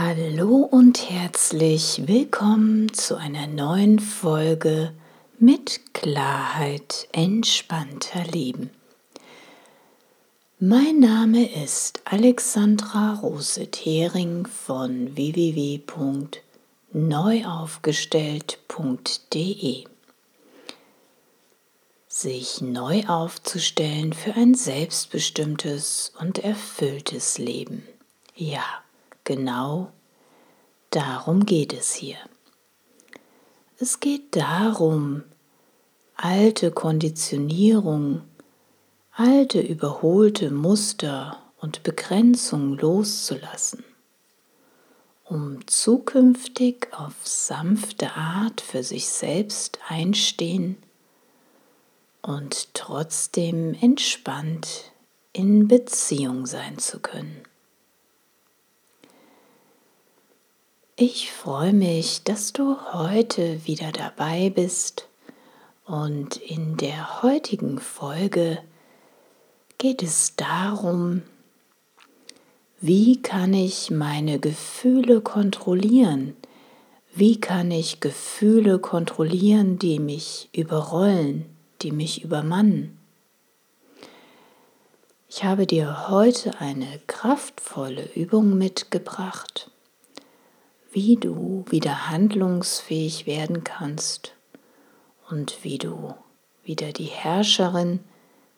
Hallo und herzlich willkommen zu einer neuen Folge mit Klarheit entspannter Leben. Mein Name ist Alexandra Rose-Thering von www.neuaufgestellt.de. Sich neu aufzustellen für ein selbstbestimmtes und erfülltes Leben. Ja Genau darum geht es hier. Es geht darum, alte Konditionierung, alte überholte Muster und Begrenzungen loszulassen, um zukünftig auf sanfte Art für sich selbst einstehen und trotzdem entspannt in Beziehung sein zu können. Ich freue mich, dass du heute wieder dabei bist und in der heutigen Folge geht es darum, wie kann ich meine Gefühle kontrollieren? Wie kann ich Gefühle kontrollieren, die mich überrollen, die mich übermannen? Ich habe dir heute eine kraftvolle Übung mitgebracht wie du wieder handlungsfähig werden kannst und wie du wieder die Herrscherin,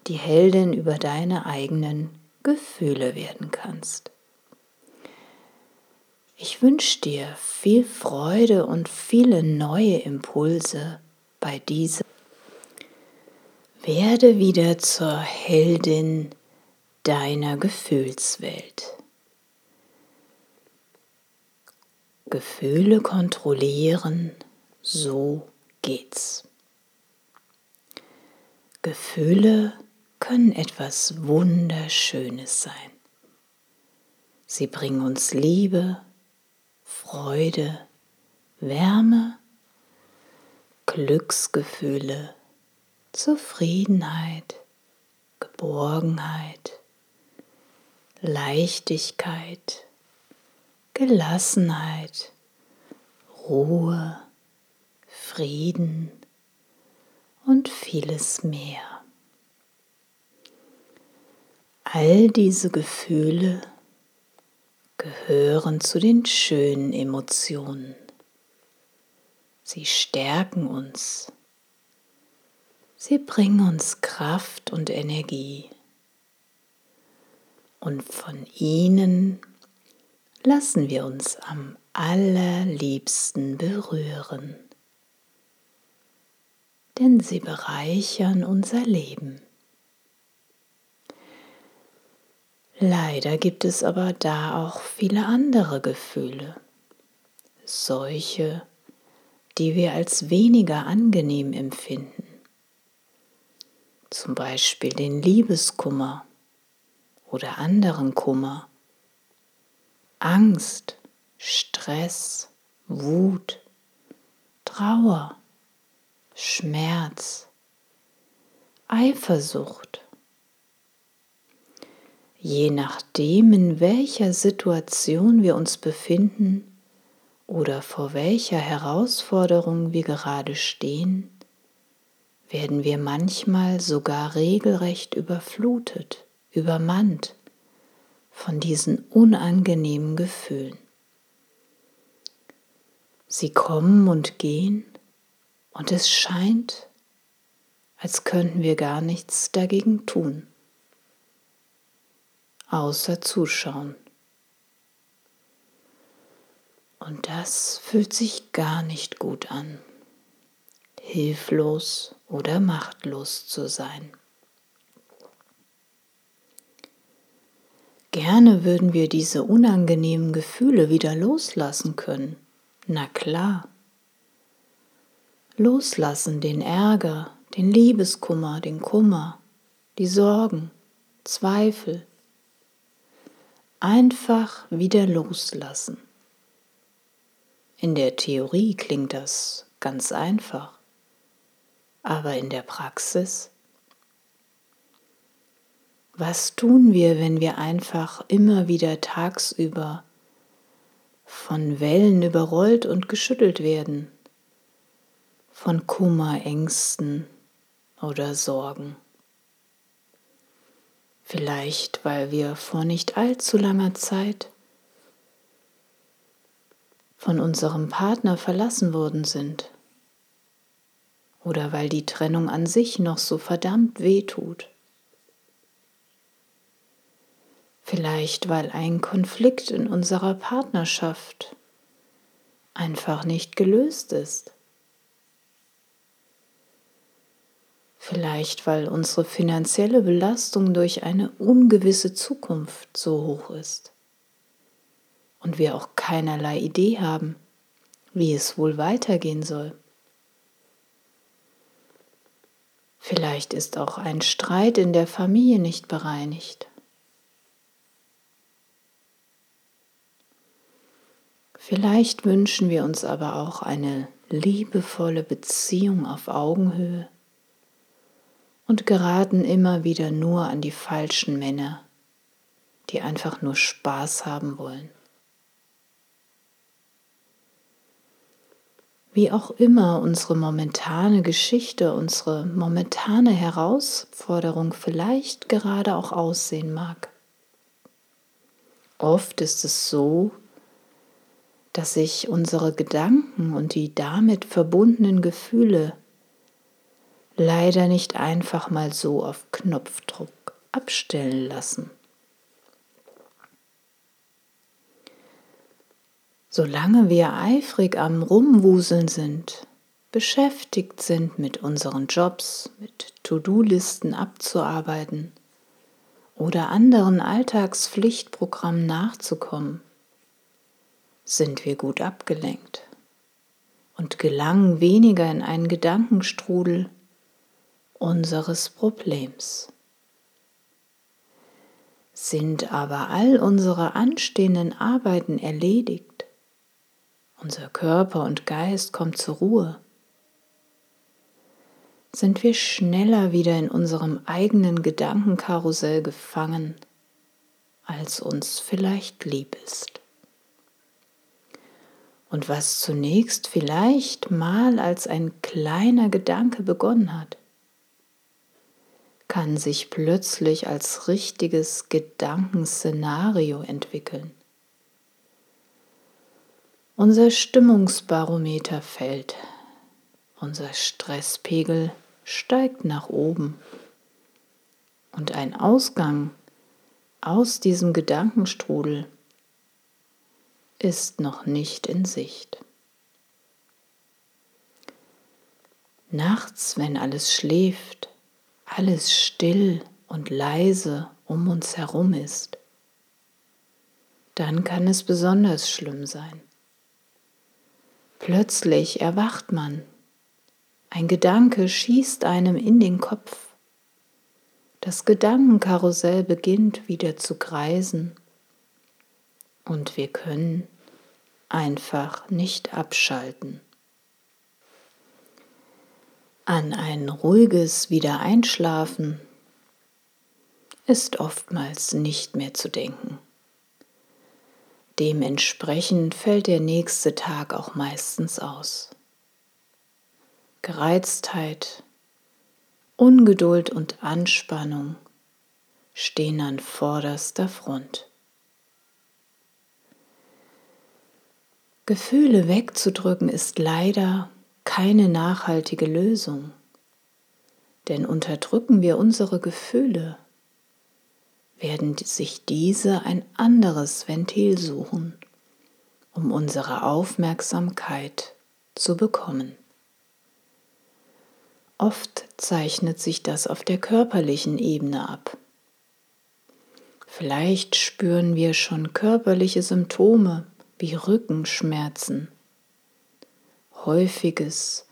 die Heldin über deine eigenen Gefühle werden kannst. Ich wünsche dir viel Freude und viele neue Impulse bei diesem. Werde wieder zur Heldin deiner Gefühlswelt. Gefühle kontrollieren, so geht's. Gefühle können etwas Wunderschönes sein. Sie bringen uns Liebe, Freude, Wärme, Glücksgefühle, Zufriedenheit, Geborgenheit, Leichtigkeit, Gelassenheit, Ruhe, Frieden und vieles mehr. All diese Gefühle gehören zu den schönen Emotionen. Sie stärken uns. Sie bringen uns Kraft und Energie. Und von ihnen lassen wir uns am allerliebsten berühren, denn sie bereichern unser Leben. Leider gibt es aber da auch viele andere Gefühle, solche, die wir als weniger angenehm empfinden, zum Beispiel den Liebeskummer oder anderen Kummer Angst, Stress, Wut, Trauer, Schmerz, Eifersucht. Je nachdem, in welcher Situation wir uns befinden oder vor welcher Herausforderung wir gerade stehen, werden wir manchmal sogar regelrecht überflutet, übermannt von diesen unangenehmen Gefühlen. Sie kommen und gehen und es scheint, als könnten wir gar nichts dagegen tun, außer zuschauen. Und das fühlt sich gar nicht gut an, hilflos oder machtlos zu sein. Gerne würden wir diese unangenehmen Gefühle wieder loslassen können. Na klar. Loslassen den Ärger, den Liebeskummer, den Kummer, die Sorgen, Zweifel. Einfach wieder loslassen. In der Theorie klingt das ganz einfach, aber in der Praxis was tun wir, wenn wir einfach immer wieder tagsüber von Wellen überrollt und geschüttelt werden, von Kummer, Ängsten oder Sorgen. Vielleicht, weil wir vor nicht allzu langer Zeit von unserem Partner verlassen worden sind oder weil die Trennung an sich noch so verdammt weh tut. Vielleicht weil ein Konflikt in unserer Partnerschaft einfach nicht gelöst ist. Vielleicht weil unsere finanzielle Belastung durch eine ungewisse Zukunft so hoch ist und wir auch keinerlei Idee haben, wie es wohl weitergehen soll. Vielleicht ist auch ein Streit in der Familie nicht bereinigt. Vielleicht wünschen wir uns aber auch eine liebevolle Beziehung auf Augenhöhe und geraten immer wieder nur an die falschen Männer, die einfach nur Spaß haben wollen. Wie auch immer unsere momentane Geschichte, unsere momentane Herausforderung vielleicht gerade auch aussehen mag. Oft ist es so, dass sich unsere Gedanken und die damit verbundenen Gefühle leider nicht einfach mal so auf Knopfdruck abstellen lassen. Solange wir eifrig am Rumwuseln sind, beschäftigt sind mit unseren Jobs, mit To-Do-Listen abzuarbeiten oder anderen Alltagspflichtprogrammen nachzukommen, sind wir gut abgelenkt und gelangen weniger in einen Gedankenstrudel unseres Problems. Sind aber all unsere anstehenden Arbeiten erledigt, unser Körper und Geist kommt zur Ruhe, sind wir schneller wieder in unserem eigenen Gedankenkarussell gefangen, als uns vielleicht lieb ist. Und was zunächst vielleicht mal als ein kleiner Gedanke begonnen hat, kann sich plötzlich als richtiges Gedankenszenario entwickeln. Unser Stimmungsbarometer fällt, unser Stresspegel steigt nach oben und ein Ausgang aus diesem Gedankenstrudel ist noch nicht in Sicht. Nachts, wenn alles schläft, alles still und leise um uns herum ist, dann kann es besonders schlimm sein. Plötzlich erwacht man, ein Gedanke schießt einem in den Kopf, das Gedankenkarussell beginnt wieder zu kreisen und wir können einfach nicht abschalten. An ein ruhiges Wiedereinschlafen ist oftmals nicht mehr zu denken. Dementsprechend fällt der nächste Tag auch meistens aus. Gereiztheit, Ungeduld und Anspannung stehen an vorderster Front. Gefühle wegzudrücken ist leider keine nachhaltige Lösung, denn unterdrücken wir unsere Gefühle, werden sich diese ein anderes Ventil suchen, um unsere Aufmerksamkeit zu bekommen. Oft zeichnet sich das auf der körperlichen Ebene ab. Vielleicht spüren wir schon körperliche Symptome wie Rückenschmerzen, häufiges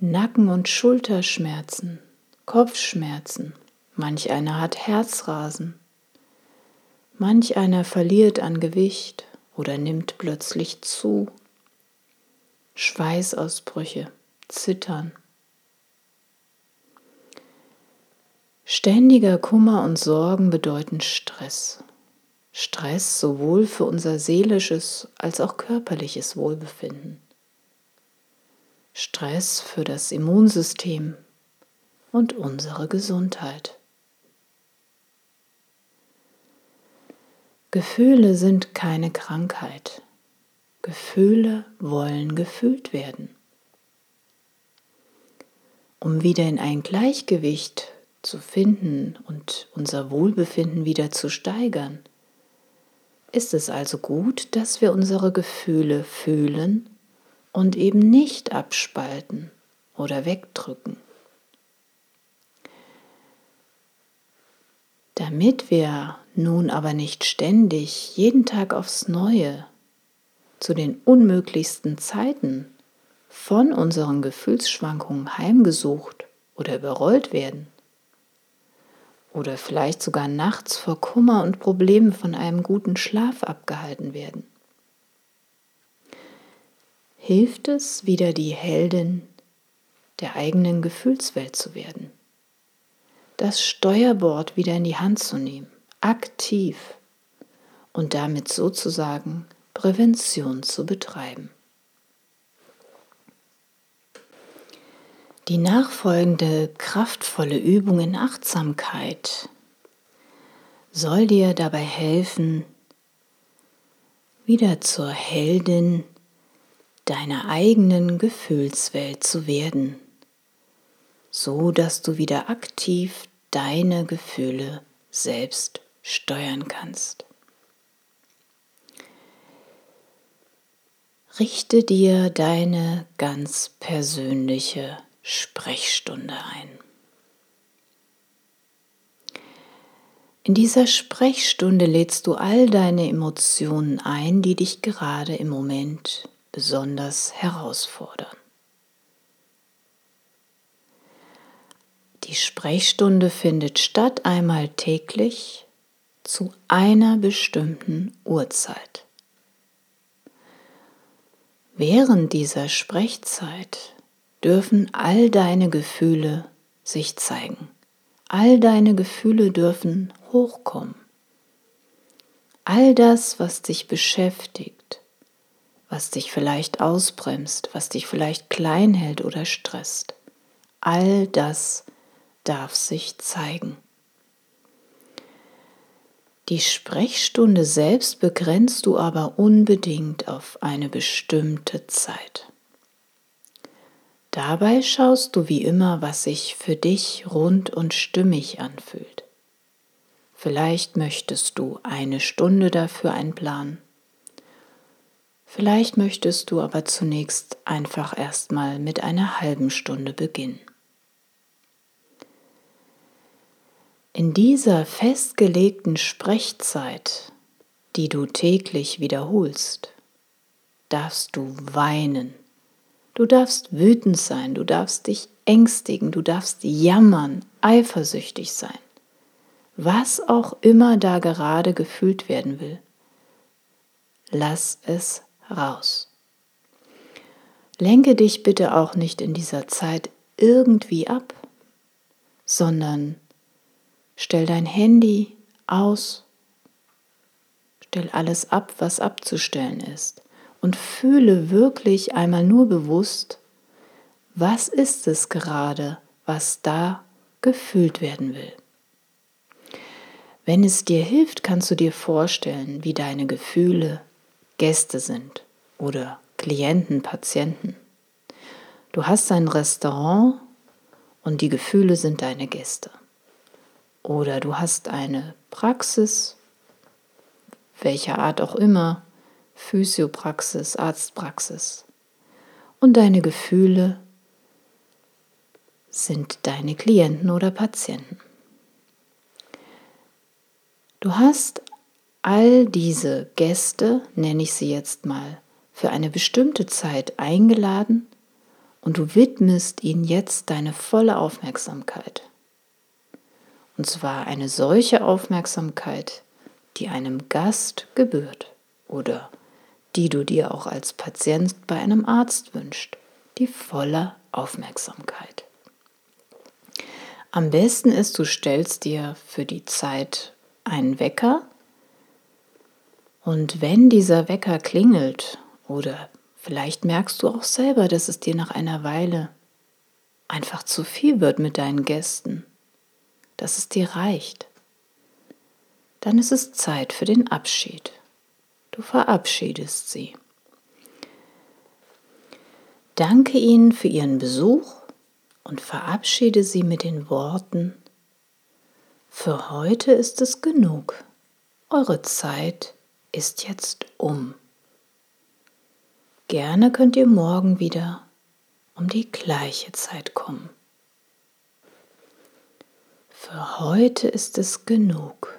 Nacken- und Schulterschmerzen, Kopfschmerzen. Manch einer hat Herzrasen. Manch einer verliert an Gewicht oder nimmt plötzlich zu. Schweißausbrüche, Zittern. Ständiger Kummer und Sorgen bedeuten Stress. Stress sowohl für unser seelisches als auch körperliches Wohlbefinden. Stress für das Immunsystem und unsere Gesundheit. Gefühle sind keine Krankheit. Gefühle wollen gefühlt werden. Um wieder in ein Gleichgewicht zu finden und unser Wohlbefinden wieder zu steigern, ist es also gut, dass wir unsere Gefühle fühlen und eben nicht abspalten oder wegdrücken. Damit wir nun aber nicht ständig, jeden Tag aufs Neue, zu den unmöglichsten Zeiten von unseren Gefühlsschwankungen heimgesucht oder überrollt werden, oder vielleicht sogar nachts vor Kummer und Problemen von einem guten Schlaf abgehalten werden. Hilft es, wieder die Heldin der eigenen Gefühlswelt zu werden, das Steuerbord wieder in die Hand zu nehmen, aktiv und damit sozusagen Prävention zu betreiben. Die nachfolgende kraftvolle Übung in Achtsamkeit soll dir dabei helfen, wieder zur Heldin deiner eigenen Gefühlswelt zu werden, so dass du wieder aktiv deine Gefühle selbst steuern kannst. Richte dir deine ganz persönliche Sprechstunde ein. In dieser Sprechstunde lädst du all deine Emotionen ein, die dich gerade im Moment besonders herausfordern. Die Sprechstunde findet statt einmal täglich zu einer bestimmten Uhrzeit. Während dieser Sprechzeit dürfen all deine Gefühle sich zeigen. All deine Gefühle dürfen hochkommen. All das, was dich beschäftigt, was dich vielleicht ausbremst, was dich vielleicht klein hält oder stresst, all das darf sich zeigen. Die Sprechstunde selbst begrenzt du aber unbedingt auf eine bestimmte Zeit. Dabei schaust du wie immer, was sich für dich rund und stimmig anfühlt. Vielleicht möchtest du eine Stunde dafür einplanen. Vielleicht möchtest du aber zunächst einfach erstmal mit einer halben Stunde beginnen. In dieser festgelegten Sprechzeit, die du täglich wiederholst, darfst du weinen Du darfst wütend sein, du darfst dich ängstigen, du darfst jammern, eifersüchtig sein. Was auch immer da gerade gefühlt werden will, lass es raus. Lenke dich bitte auch nicht in dieser Zeit irgendwie ab, sondern stell dein Handy aus, stell alles ab, was abzustellen ist und fühle wirklich einmal nur bewusst, was ist es gerade, was da gefühlt werden will. Wenn es dir hilft, kannst du dir vorstellen, wie deine Gefühle Gäste sind oder Klienten, Patienten. Du hast ein Restaurant und die Gefühle sind deine Gäste. Oder du hast eine Praxis, welcher Art auch immer, Physiopraxis, Arztpraxis. Und deine Gefühle sind deine Klienten oder Patienten. Du hast all diese Gäste, nenne ich sie jetzt mal, für eine bestimmte Zeit eingeladen und du widmest ihnen jetzt deine volle Aufmerksamkeit. Und zwar eine solche Aufmerksamkeit, die einem Gast gebührt oder die du dir auch als Patient bei einem Arzt wünschst, die volle Aufmerksamkeit. Am besten ist, du stellst dir für die Zeit einen Wecker, Und wenn dieser Wecker klingelt oder vielleicht merkst du auch selber, dass es dir nach einer Weile einfach zu viel wird mit deinen Gästen, dass es dir reicht, dann ist es Zeit für den Abschied. Du verabschiedest sie. Danke ihnen für ihren Besuch und verabschiede sie mit den Worten, für heute ist es genug, eure Zeit ist jetzt um. Gerne könnt ihr morgen wieder um die gleiche Zeit kommen. Für heute ist es genug.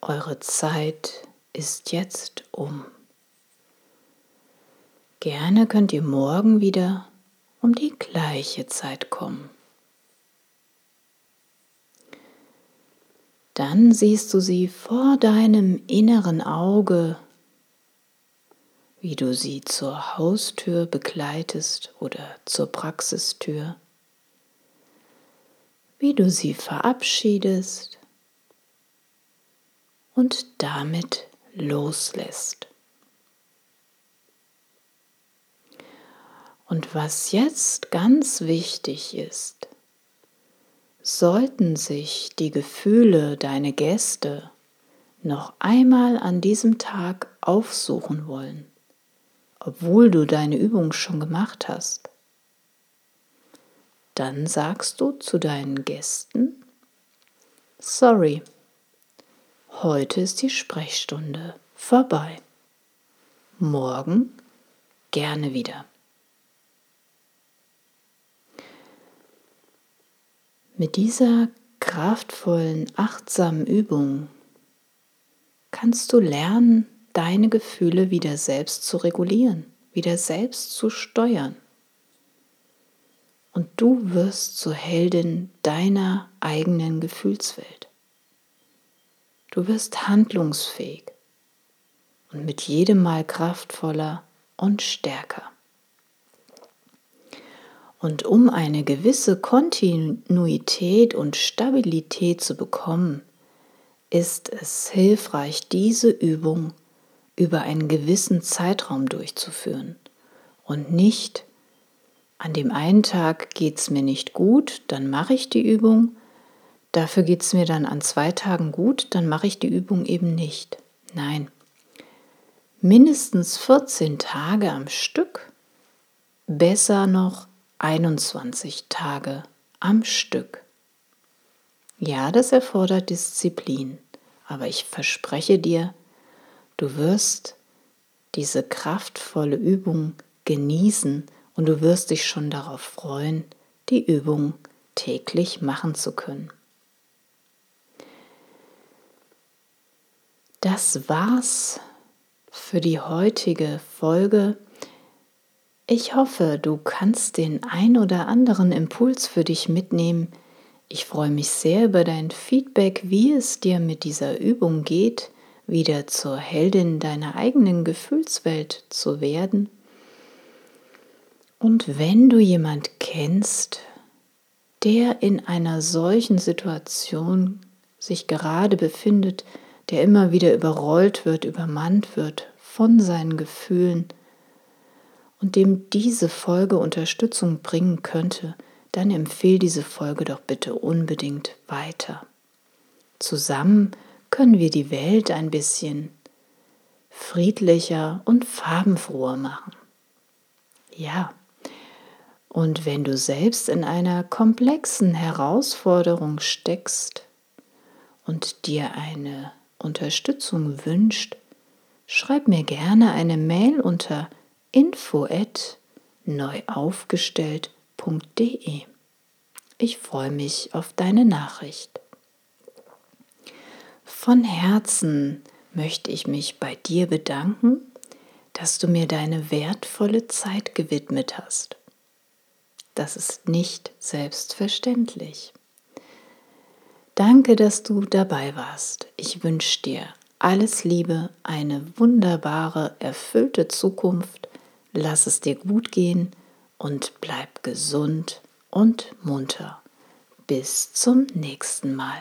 Eure Zeit ist jetzt um. Gerne könnt ihr morgen wieder um die gleiche Zeit kommen. Dann siehst du sie vor deinem inneren Auge, wie du sie zur Haustür begleitest oder zur Praxistür, wie du sie verabschiedest und damit loslässt. Und was jetzt ganz wichtig ist, sollten sich die Gefühle deine Gäste noch einmal an diesem Tag aufsuchen wollen, obwohl du deine Übung schon gemacht hast, dann sagst du zu deinen Gästen, sorry, heute ist die Sprechstunde vorbei. Morgen gerne wieder. Mit dieser kraftvollen, achtsamen Übung kannst du lernen, deine Gefühle wieder selbst zu regulieren, wieder selbst zu steuern. Und du wirst zur Heldin deiner eigenen Gefühlswelt. Du wirst handlungsfähig und mit jedem Mal kraftvoller und stärker. Und um eine gewisse Kontinuität und Stabilität zu bekommen, ist es hilfreich, diese Übung über einen gewissen Zeitraum durchzuführen und nicht an dem einen Tag geht es mir nicht gut, dann mache ich die Übung, dafür geht es mir dann an zwei Tagen gut, dann mache ich die Übung eben nicht. Nein, mindestens 14 Tage am Stück, besser noch 21 Tage am Stück. Ja, das erfordert Disziplin, aber ich verspreche dir, du wirst diese kraftvolle Übung genießen und du wirst dich schon darauf freuen, die Übung täglich machen zu können. Das war's für die heutige Folge ich hoffe, du kannst den ein oder anderen Impuls für dich mitnehmen. Ich freue mich sehr über dein Feedback, wie es dir mit dieser Übung geht, wieder zur Heldin deiner eigenen Gefühlswelt zu werden. Und wenn du jemand kennst, der in einer solchen Situation sich gerade befindet, der immer wieder überrollt wird, übermannt wird von seinen Gefühlen, und dem diese Folge Unterstützung bringen könnte, dann empfehle diese Folge doch bitte unbedingt weiter. Zusammen können wir die Welt ein bisschen friedlicher und farbenfroher machen. Ja, und wenn du selbst in einer komplexen Herausforderung steckst und dir eine Unterstützung wünscht, schreib mir gerne eine Mail unter info at neuaufgestellt.de. Ich freue mich auf deine Nachricht. Von Herzen möchte ich mich bei dir bedanken, dass du mir deine wertvolle Zeit gewidmet hast. Das ist nicht selbstverständlich. Danke, dass du dabei warst. Ich wünsche dir alles Liebe, eine wunderbare, erfüllte Zukunft lass es dir gut gehen und bleib gesund und munter. Bis zum nächsten Mal.